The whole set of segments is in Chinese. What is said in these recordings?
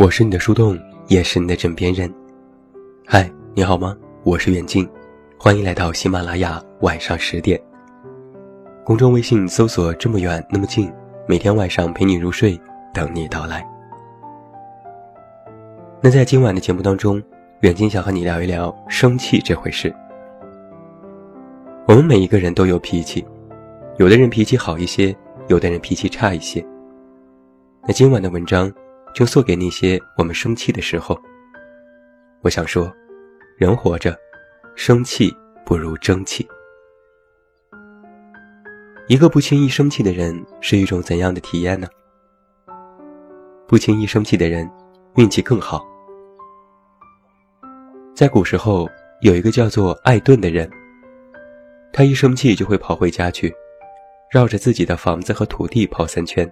我是你的树洞，也是你的枕边人。嗨，你好吗？我是远近，欢迎来到喜马拉雅晚上十点。公众微信搜索“这么远那么近”，每天晚上陪你入睡，等你到来。那在今晚的节目当中，远近想和你聊一聊生气这回事。我们每一个人都有脾气，有的人脾气好一些，有的人脾气差一些。那今晚的文章就送给那些我们生气的时候。我想说，人活着，生气不如争气。一个不轻易生气的人是一种怎样的体验呢？不轻易生气的人，运气更好。在古时候，有一个叫做艾顿的人，他一生气就会跑回家去，绕着自己的房子和土地跑三圈。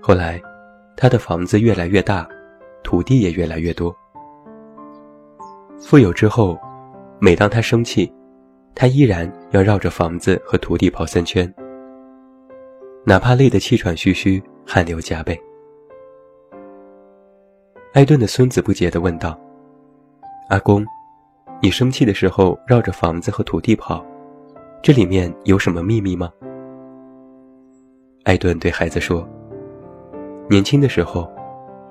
后来，他的房子越来越大，土地也越来越多。富有之后，每当他生气，他依然要绕着房子和土地跑三圈，哪怕累得气喘吁吁、汗流浃背。艾顿的孙子不解地问道：“阿公，你生气的时候绕着房子和土地跑，这里面有什么秘密吗？”艾顿对孩子说。年轻的时候，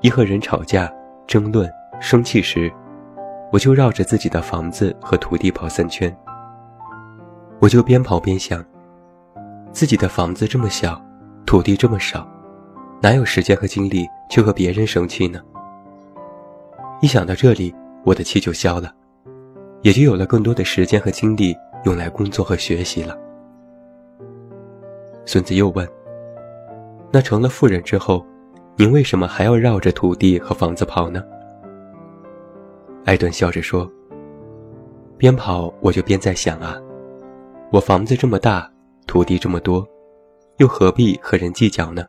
一和人吵架、争论、生气时，我就绕着自己的房子和土地跑三圈。我就边跑边想，自己的房子这么小，土地这么少，哪有时间和精力去和别人生气呢？一想到这里，我的气就消了，也就有了更多的时间和精力用来工作和学习了。孙子又问：“那成了富人之后？”您为什么还要绕着土地和房子跑呢？艾顿笑着说：“边跑我就边在想啊，我房子这么大，土地这么多，又何必和人计较呢？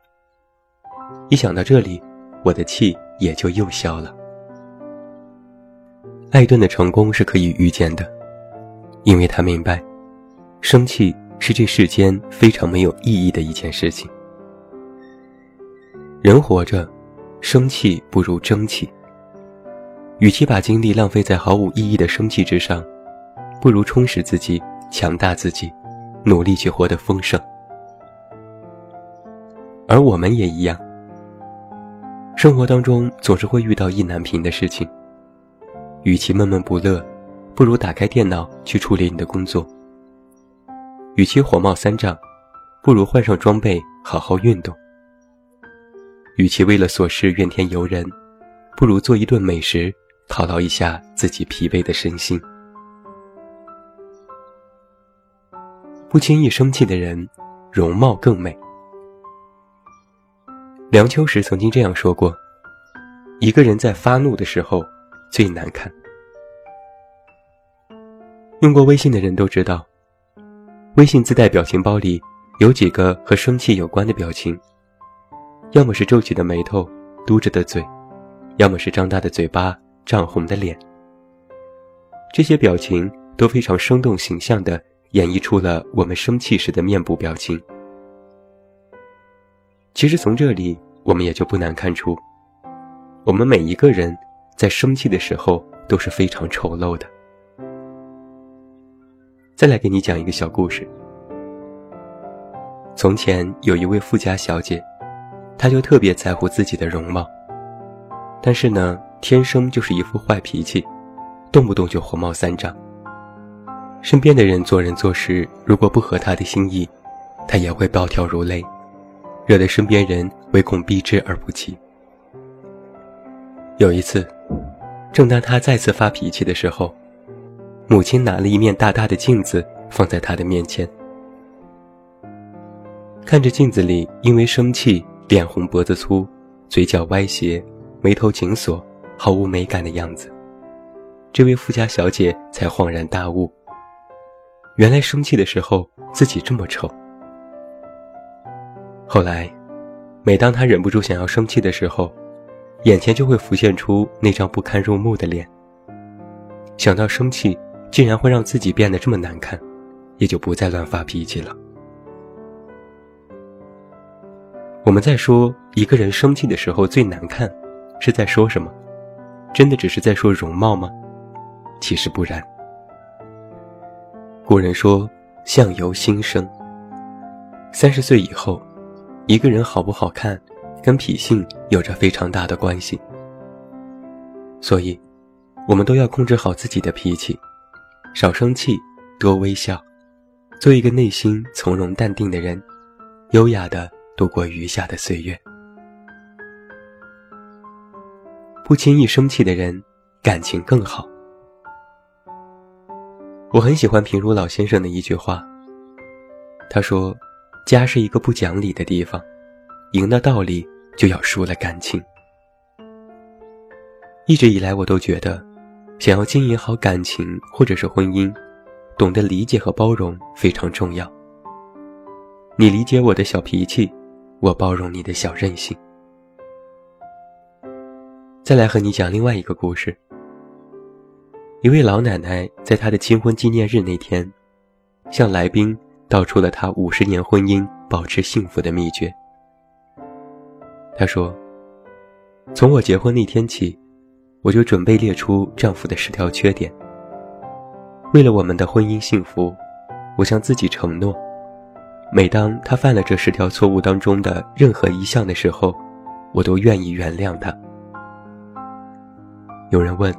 一想到这里，我的气也就又消了。”艾顿的成功是可以预见的，因为他明白，生气是这世间非常没有意义的一件事情。人活着，生气不如争气。与其把精力浪费在毫无意义的生气之上，不如充实自己、强大自己，努力去活得丰盛。而我们也一样，生活当中总是会遇到意难平的事情。与其闷闷不乐，不如打开电脑去处理你的工作。与其火冒三丈，不如换上装备好好运动。与其为了琐事怨天尤人，不如做一顿美食犒劳一下自己疲惫的身心。不轻易生气的人，容貌更美。梁秋实曾经这样说过：“一个人在发怒的时候最难看。”用过微信的人都知道，微信自带表情包里有几个和生气有关的表情。要么是皱起的眉头，嘟着的嘴，要么是张大的嘴巴，涨红的脸。这些表情都非常生动形象地演绎出了我们生气时的面部表情。其实从这里，我们也就不难看出，我们每一个人在生气的时候都是非常丑陋的。再来给你讲一个小故事。从前有一位富家小姐。他就特别在乎自己的容貌，但是呢，天生就是一副坏脾气，动不动就火冒三丈。身边的人做人做事如果不合他的心意，他也会暴跳如雷，惹得身边人唯恐避之而不及。有一次，正当他再次发脾气的时候，母亲拿了一面大大的镜子放在他的面前，看着镜子里因为生气。脸红脖子粗，嘴角歪斜，眉头紧锁，毫无美感的样子。这位富家小姐才恍然大悟，原来生气的时候自己这么丑。后来，每当她忍不住想要生气的时候，眼前就会浮现出那张不堪入目的脸。想到生气竟然会让自己变得这么难看，也就不再乱发脾气了。我们在说一个人生气的时候最难看，是在说什么？真的只是在说容貌吗？其实不然。古人说“相由心生”，三十岁以后，一个人好不好看，跟脾性有着非常大的关系。所以，我们都要控制好自己的脾气，少生气，多微笑，做一个内心从容淡定的人，优雅的度过余下的岁月。不轻易生气的人，感情更好。我很喜欢平如老先生的一句话。他说：“家是一个不讲理的地方，赢了道理就要输了感情。”一直以来，我都觉得，想要经营好感情或者是婚姻，懂得理解和包容非常重要。你理解我的小脾气，我包容你的小任性。再来和你讲另外一个故事。一位老奶奶在她的新婚纪念日那天，向来宾道出了她五十年婚姻保持幸福的秘诀。她说：“从我结婚那天起，我就准备列出丈夫的十条缺点。为了我们的婚姻幸福，我向自己承诺，每当他犯了这十条错误当中的任何一项的时候，我都愿意原谅他。”有人问。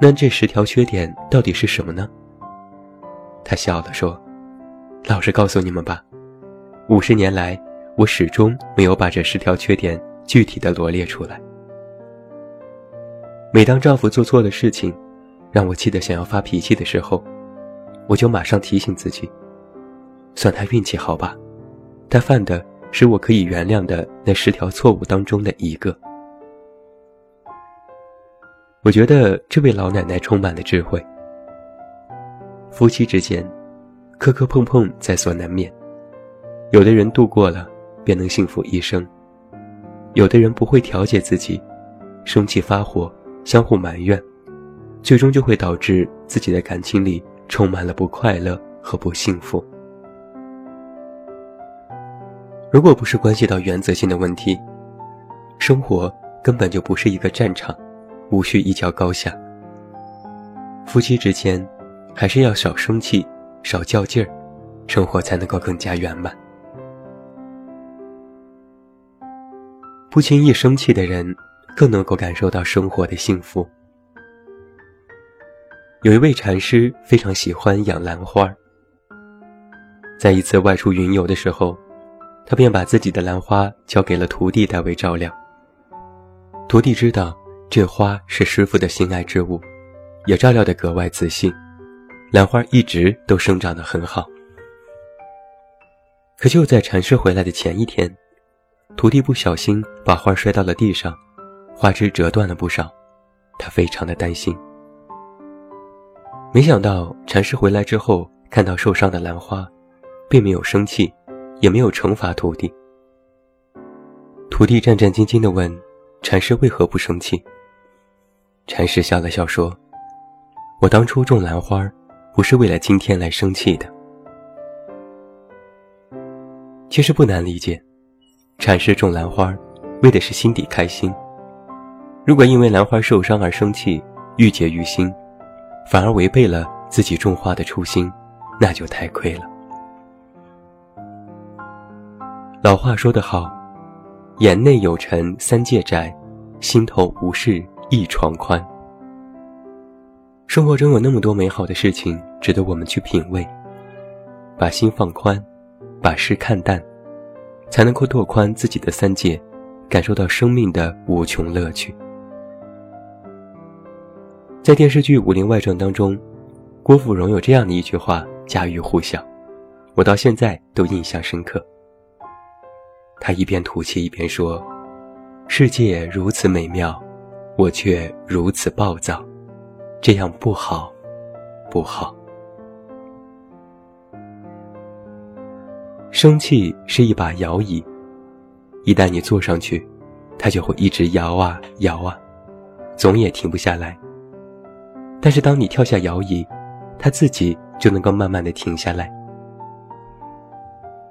那这十条缺点到底是什么呢？他笑了说：“老实告诉你们吧，五十年来，我始终没有把这十条缺点具体的罗列出来。每当丈夫做错了事情，让我气得想要发脾气的时候，我就马上提醒自己，算他运气好吧，他犯的是我可以原谅的那十条错误当中的一个。”我觉得这位老奶奶充满了智慧。夫妻之间，磕磕碰碰在所难免。有的人度过了，便能幸福一生；有的人不会调节自己，生气发火，相互埋怨，最终就会导致自己的感情里充满了不快乐和不幸福。如果不是关系到原则性的问题，生活根本就不是一个战场。无需一较高下。夫妻之间，还是要少生气，少较劲儿，生活才能够更加圆满。不轻易生气的人，更能够感受到生活的幸福。有一位禅师非常喜欢养兰花，在一次外出云游的时候，他便把自己的兰花交给了徒弟代为照料。徒弟知道。这花是师傅的心爱之物，也照料得格外仔细，兰花一直都生长得很好。可就在禅师回来的前一天，徒弟不小心把花摔到了地上，花枝折断了不少，他非常的担心。没想到禅师回来之后，看到受伤的兰花，并没有生气，也没有惩罚徒弟。徒弟战战兢兢地问：“禅师为何不生气？”禅师笑了笑说：“我当初种兰花，不是为了今天来生气的。其实不难理解，禅师种兰花，为的是心底开心。如果因为兰花受伤而生气，郁结于心，反而违背了自己种花的初心，那就太亏了。老话说得好，眼内有尘三界窄，心头无事。”一床宽。生活中有那么多美好的事情值得我们去品味，把心放宽，把事看淡，才能够拓宽自己的三界，感受到生命的无穷乐趣。在电视剧《武林外传》当中，郭芙蓉有这样的一句话家喻户晓，我到现在都印象深刻。他一边吐气一边说：“世界如此美妙。”我却如此暴躁，这样不好，不好。生气是一把摇椅，一旦你坐上去，它就会一直摇啊摇啊，总也停不下来。但是当你跳下摇椅，它自己就能够慢慢的停下来。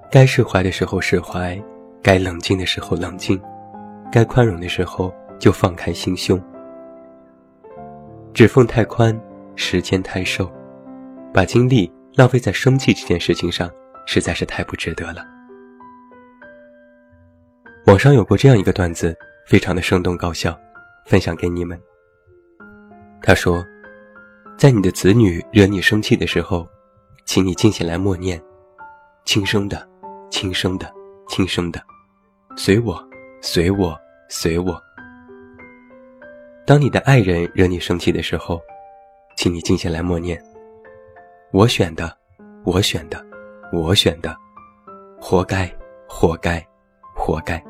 该释怀的时候释怀，该冷静的时候冷静，该宽容的时候就放开心胸。指缝太宽，时间太瘦，把精力浪费在生气这件事情上，实在是太不值得了。网上有过这样一个段子，非常的生动搞笑，分享给你们。他说，在你的子女惹你生气的时候，请你静下来默念，轻声的，轻声的，轻声的，随我，随我，随我。当你的爱人惹你生气的时候，请你静下来默念，我选的，我选的，我选的，活该，活该，活该。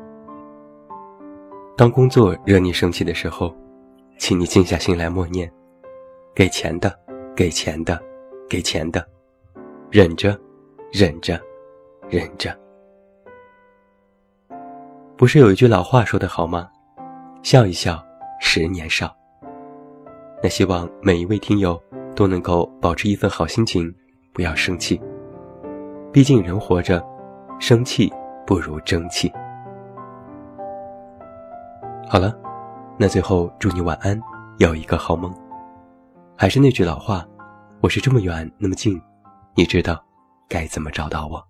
当工作惹你生气的时候，请你静下心来默念：给钱的，给钱的，给钱的，忍着，忍着，忍着。不是有一句老话说得好吗？笑一笑，十年少。那希望每一位听友都能够保持一份好心情，不要生气。毕竟人活着，生气不如争气。好了，那最后祝你晚安，有一个好梦。还是那句老话，我是这么远那么近，你知道该怎么找到我。